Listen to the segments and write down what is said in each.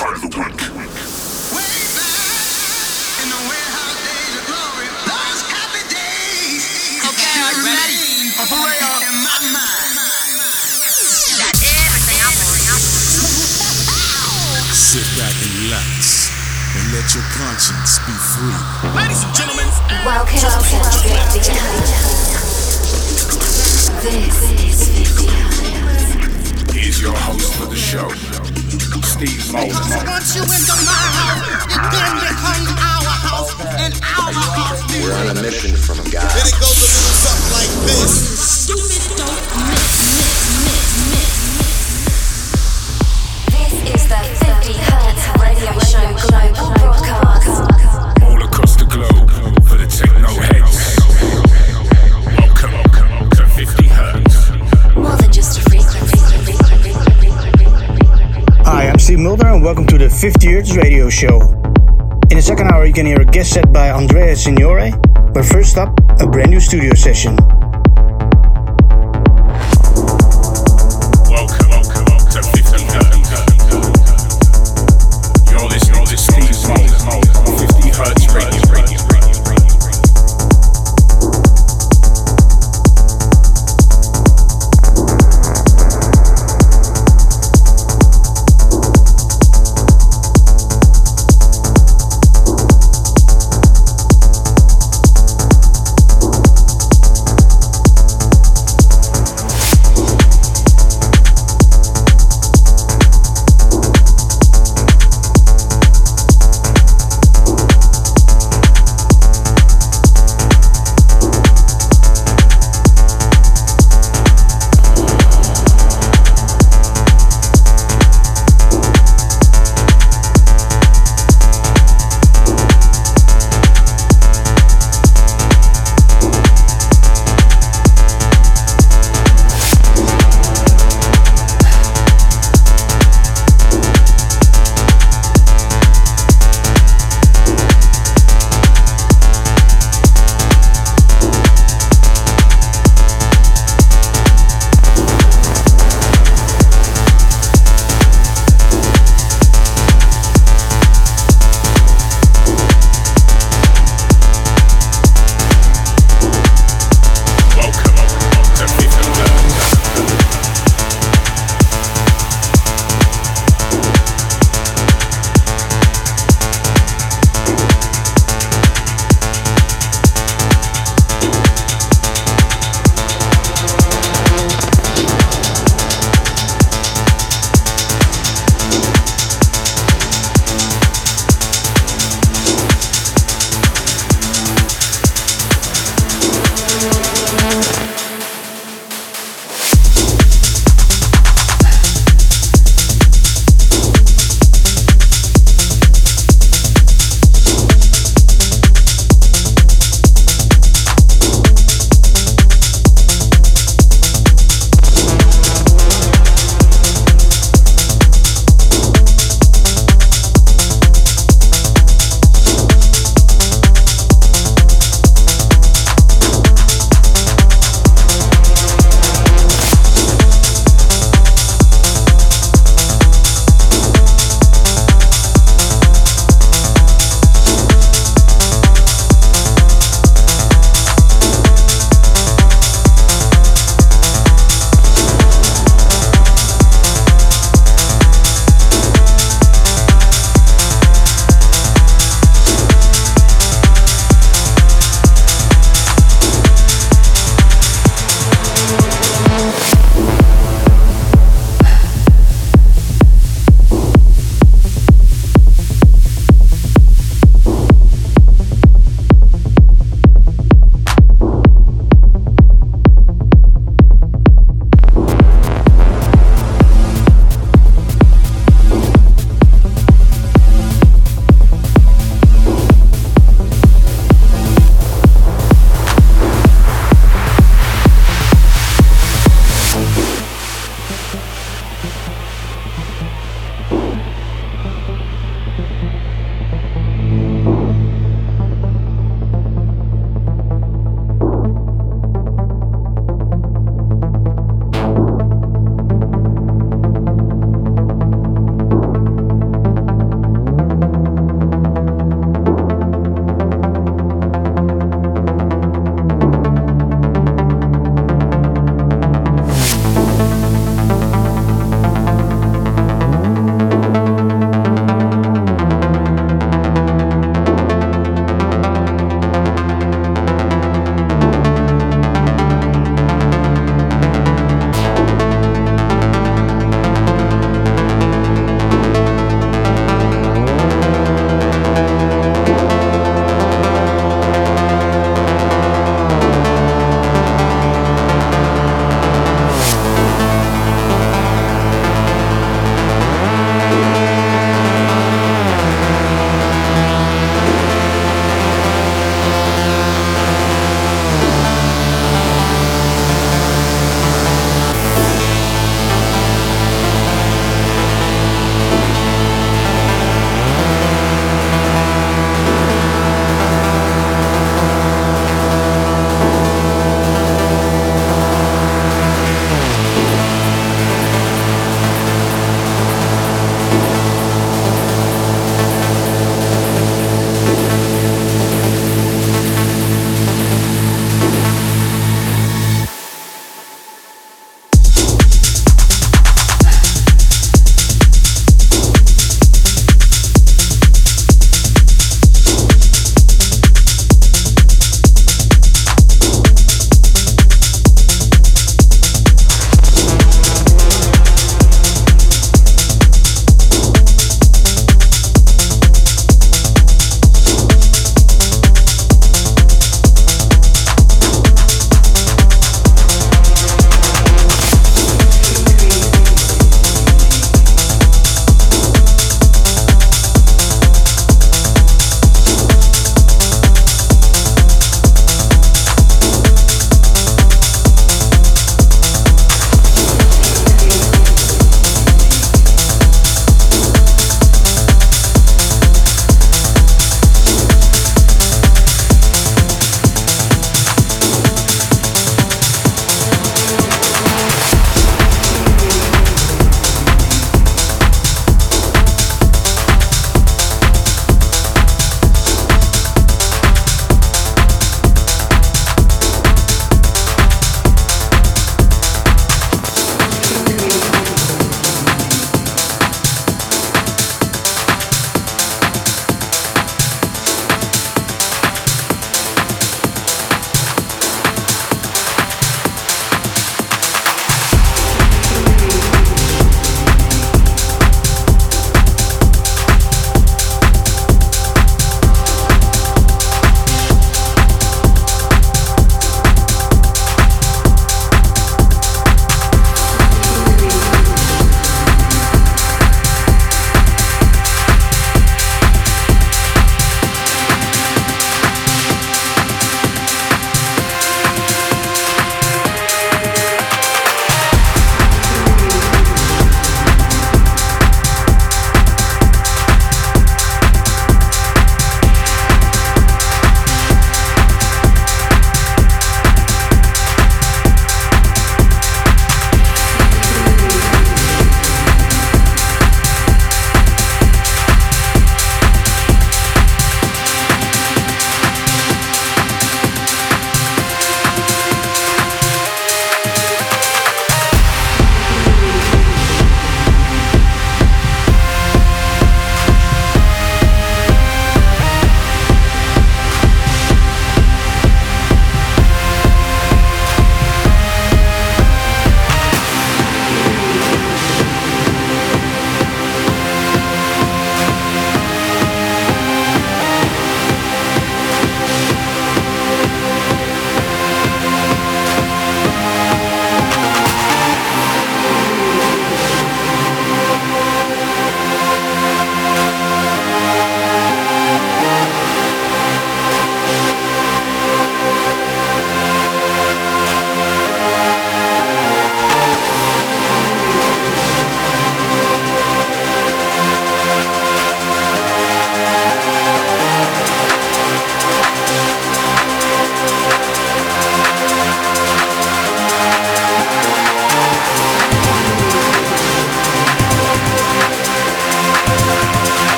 time of the week. Okay, are you ready? Operator. In my mind. Got everything I. Sit back and relax and let your conscience be free. Ladies and gentlemen, Welcome to 50 This is 50 Here's your host for the show, Steve Moses. once you enter my house, it then becomes our house and our house. We're on a mission from God. Then it goes a little something like this. This is the 50 Hertz Radio Show Global Broadcast. Mulder and welcome to the 50 Hertz Radio Show. In the second hour, you can hear a guest set by Andrea Signore, but first up, a brand new studio session.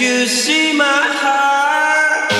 you see my heart?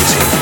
Losing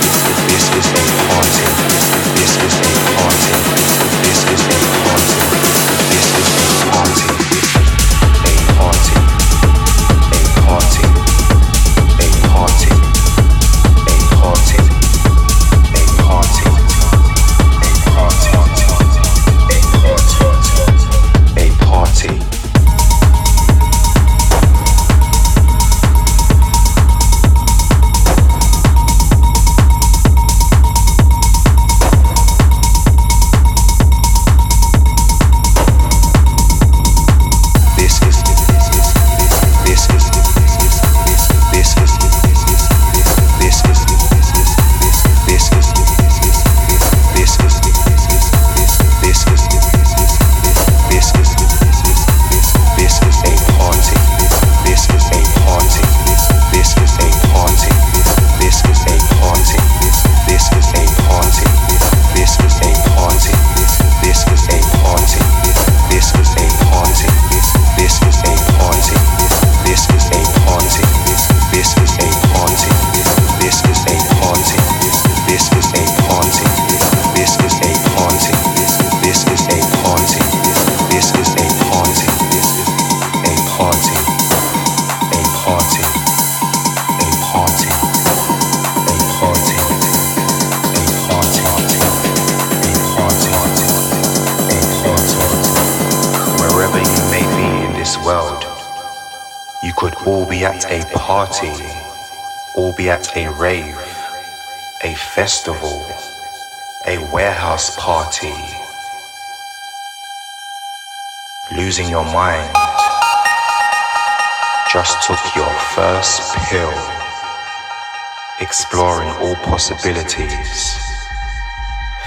possibilities,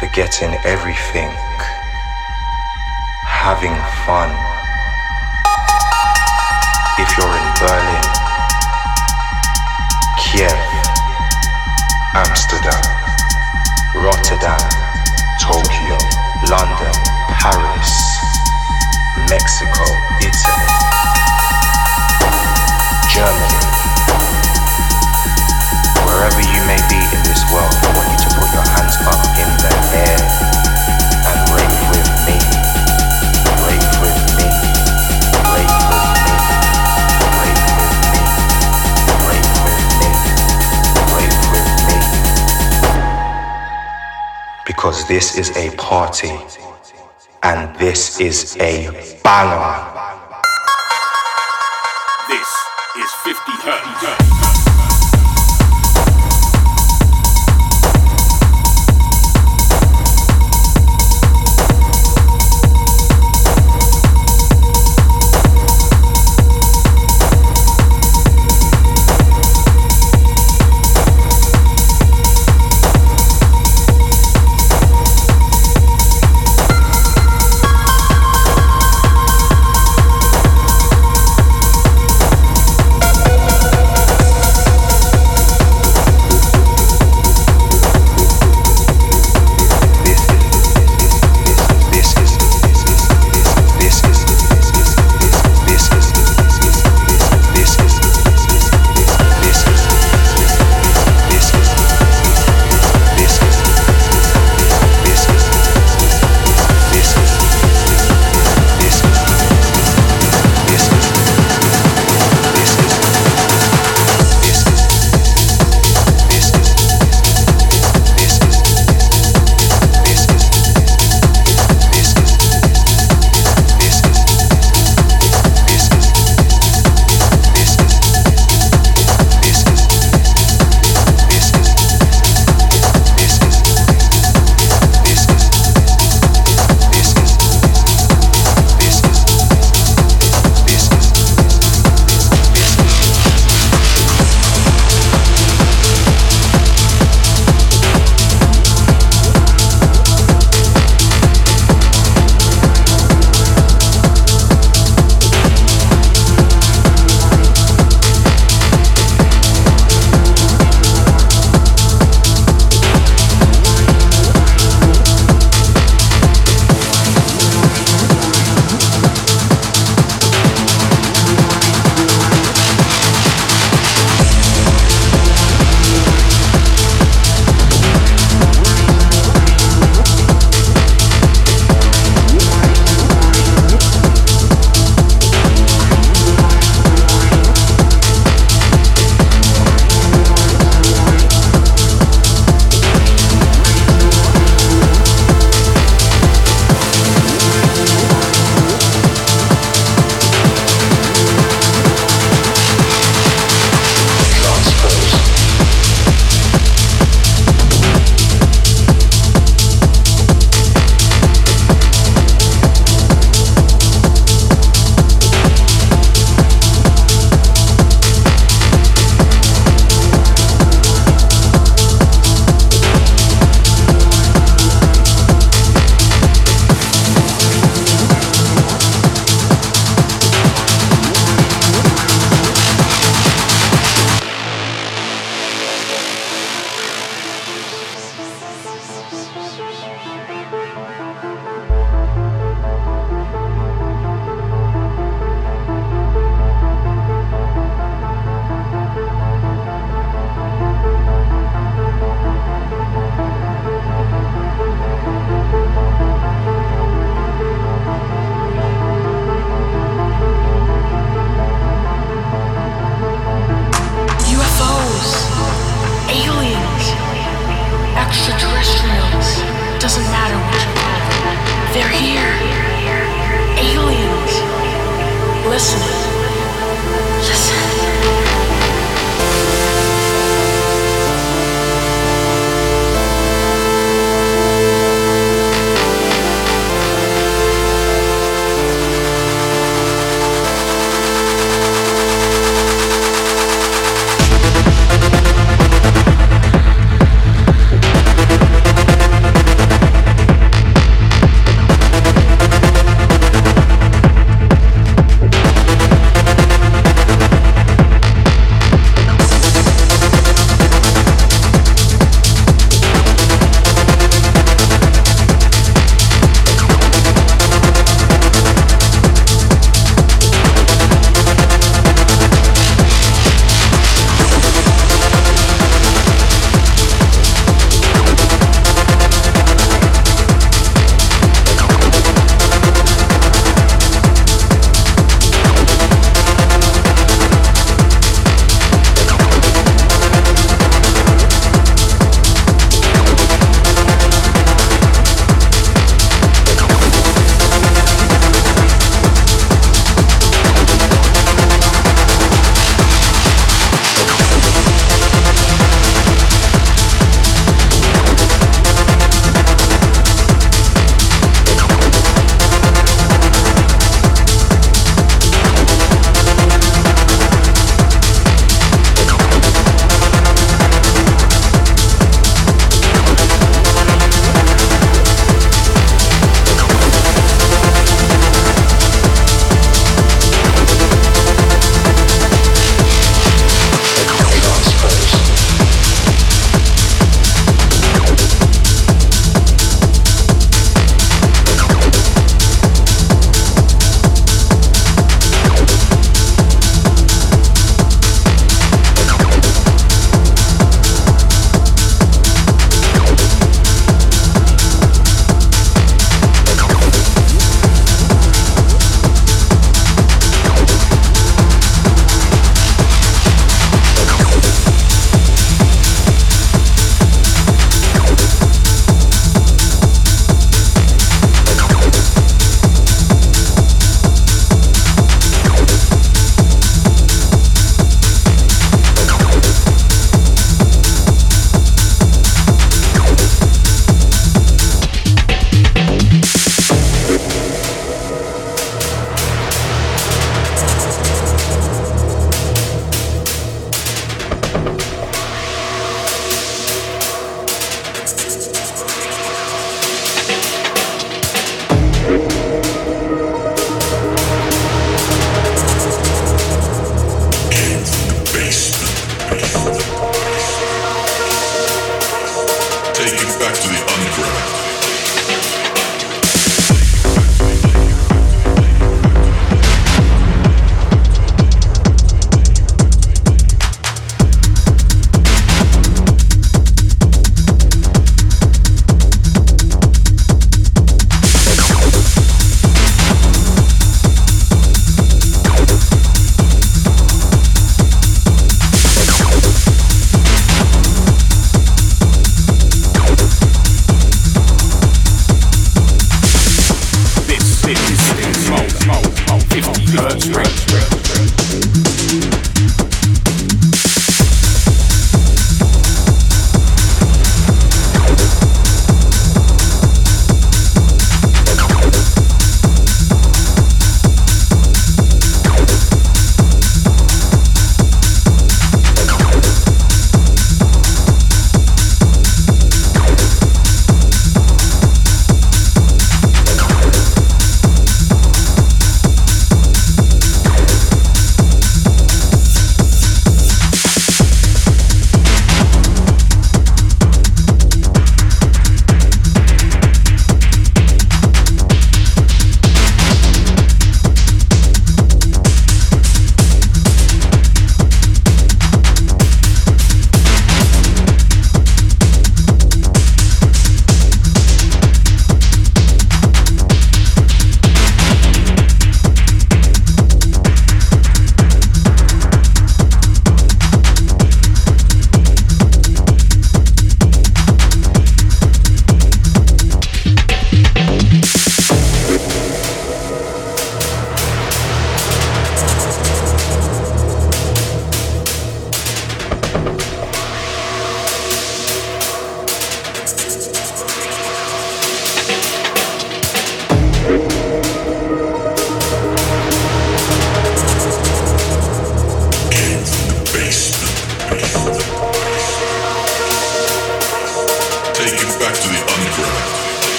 forgetting everything, having fun. If you're in Berlin, Kiev, Amsterdam, Rotterdam, Tokyo, London, Paris, Mexico, Italy, Germany, wherever you may be world, I want you to put your hands up in the air and with me. With me. With me. With me. With me. With me. Because this is a party and this is a banger.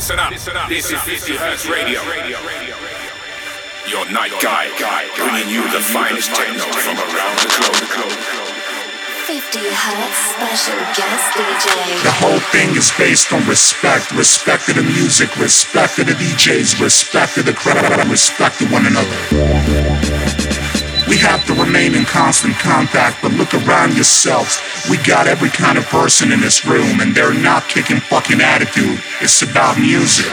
Listen up. This is 50 Hertz Radio. Your night guy, bringing you the finest techno from around the globe. 50 Hertz special guest DJ. The whole thing is based on respect. Respect to the music, respect to the DJs, respect to the crowd, respect to one another. We have to remain in constant contact, but look around yourselves. We got every kind of person in this room, and they're not kicking fucking attitude. It's about music.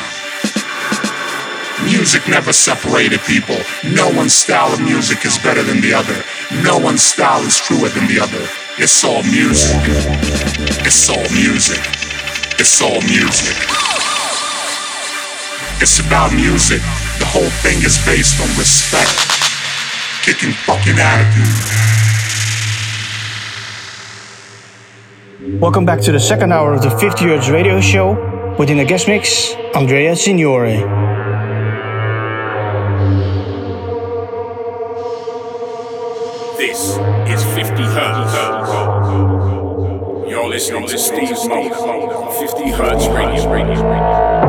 Music never separated people. No one's style of music is better than the other. No one's style is truer than the other. It's all music. It's all music. It's all music. It's about music. The whole thing is based on respect kicking fucking attitude. Welcome back to the second hour of the 50 Hertz radio show. Within a guest mix, Andrea Signore. This is 50 Hertz. You're listening to Steve Smoke on 50 Hertz Radio.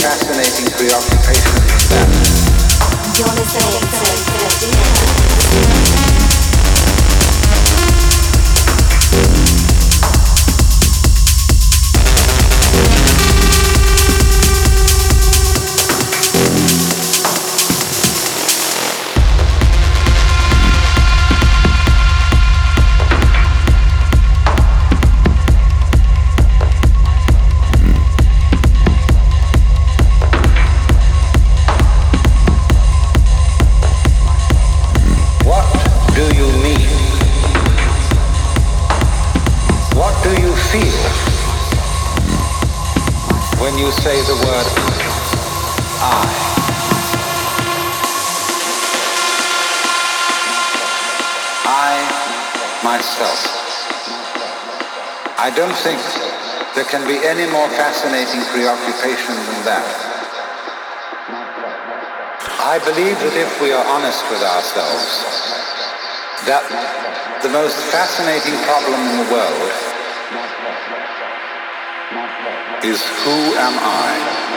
Fascinating preoccupation that. You're believe that if we are honest with ourselves, that the most fascinating problem in the world is who am I?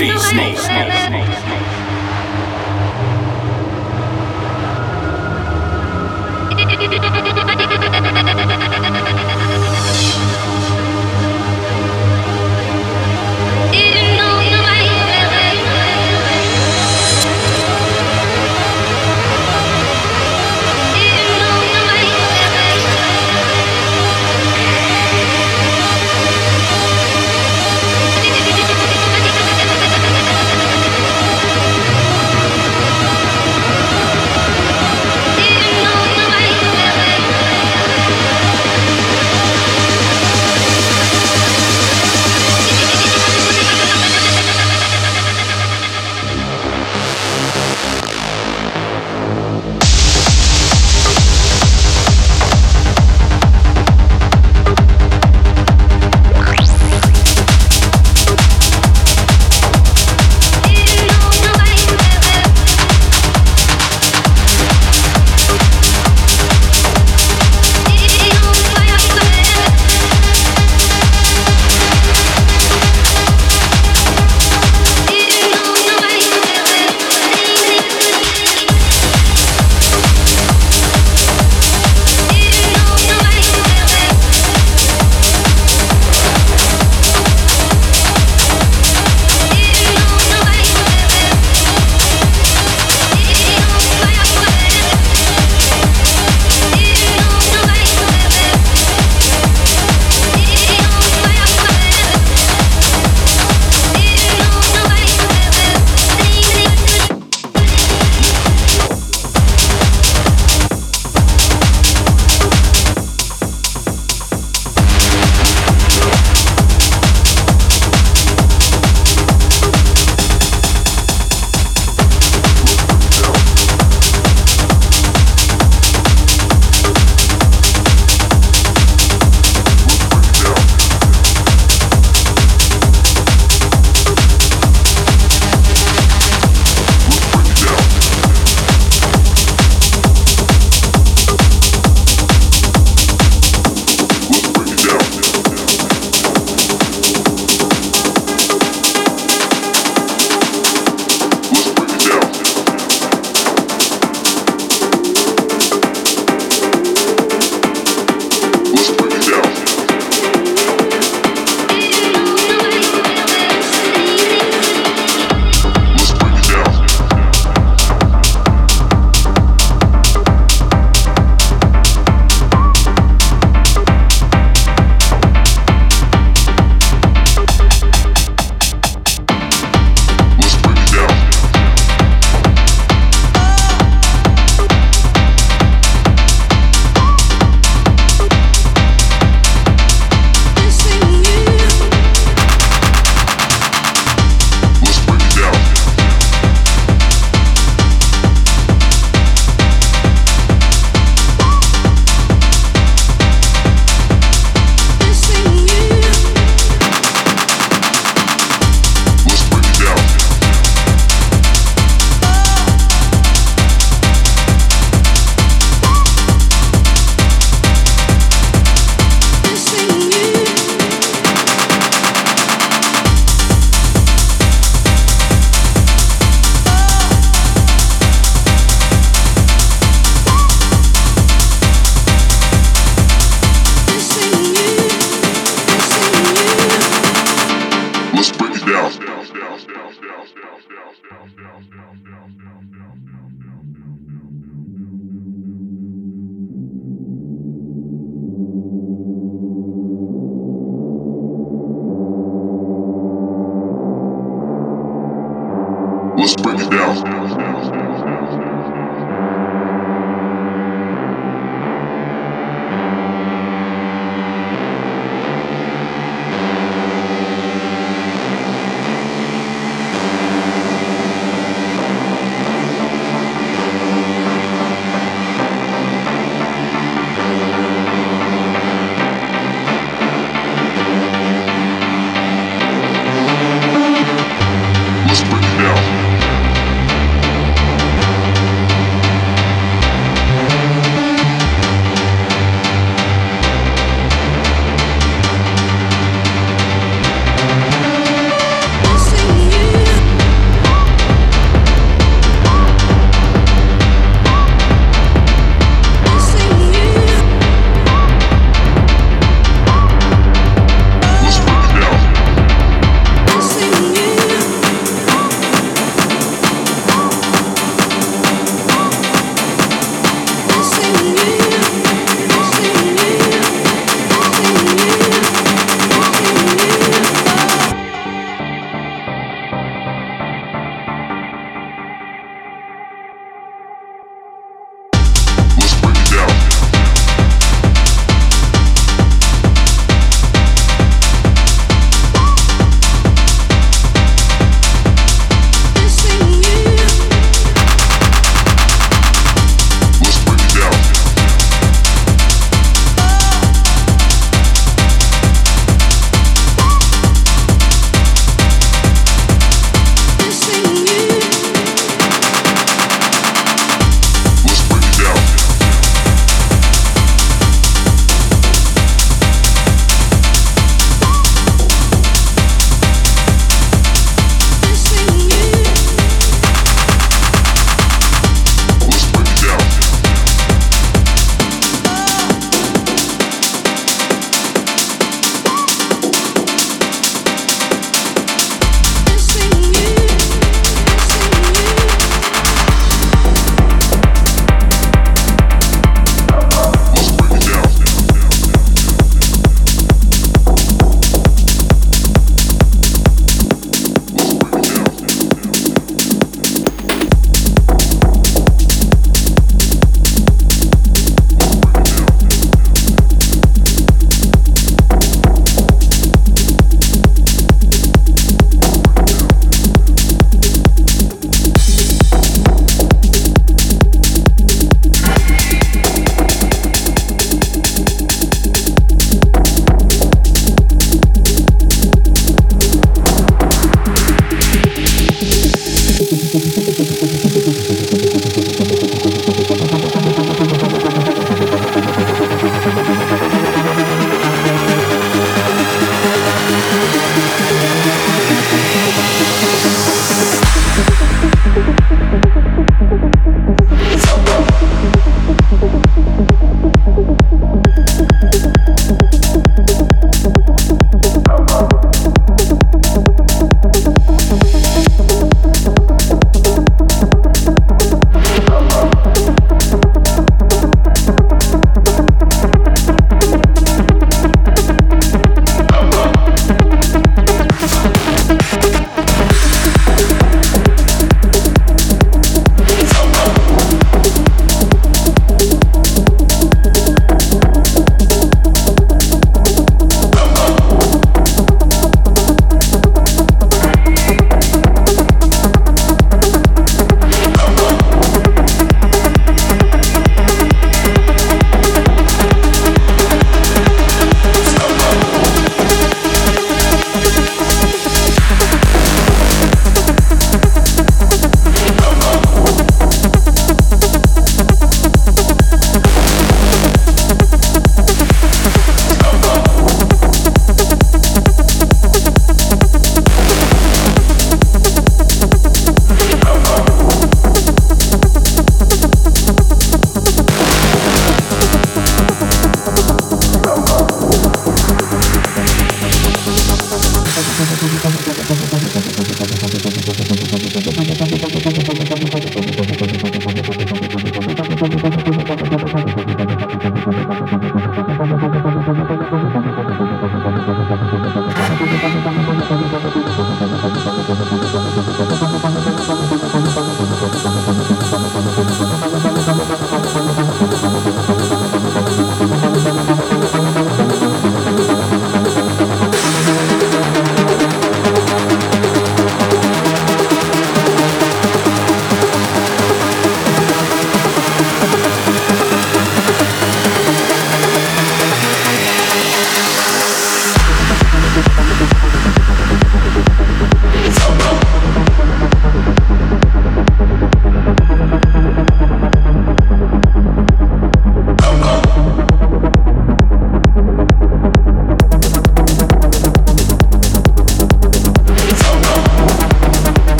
Disney.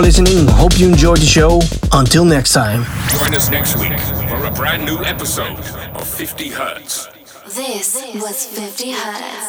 for listening. Hope you enjoyed the show. Until next time. Join us next week for a brand new episode of 50 Hertz. This was 50 Hertz.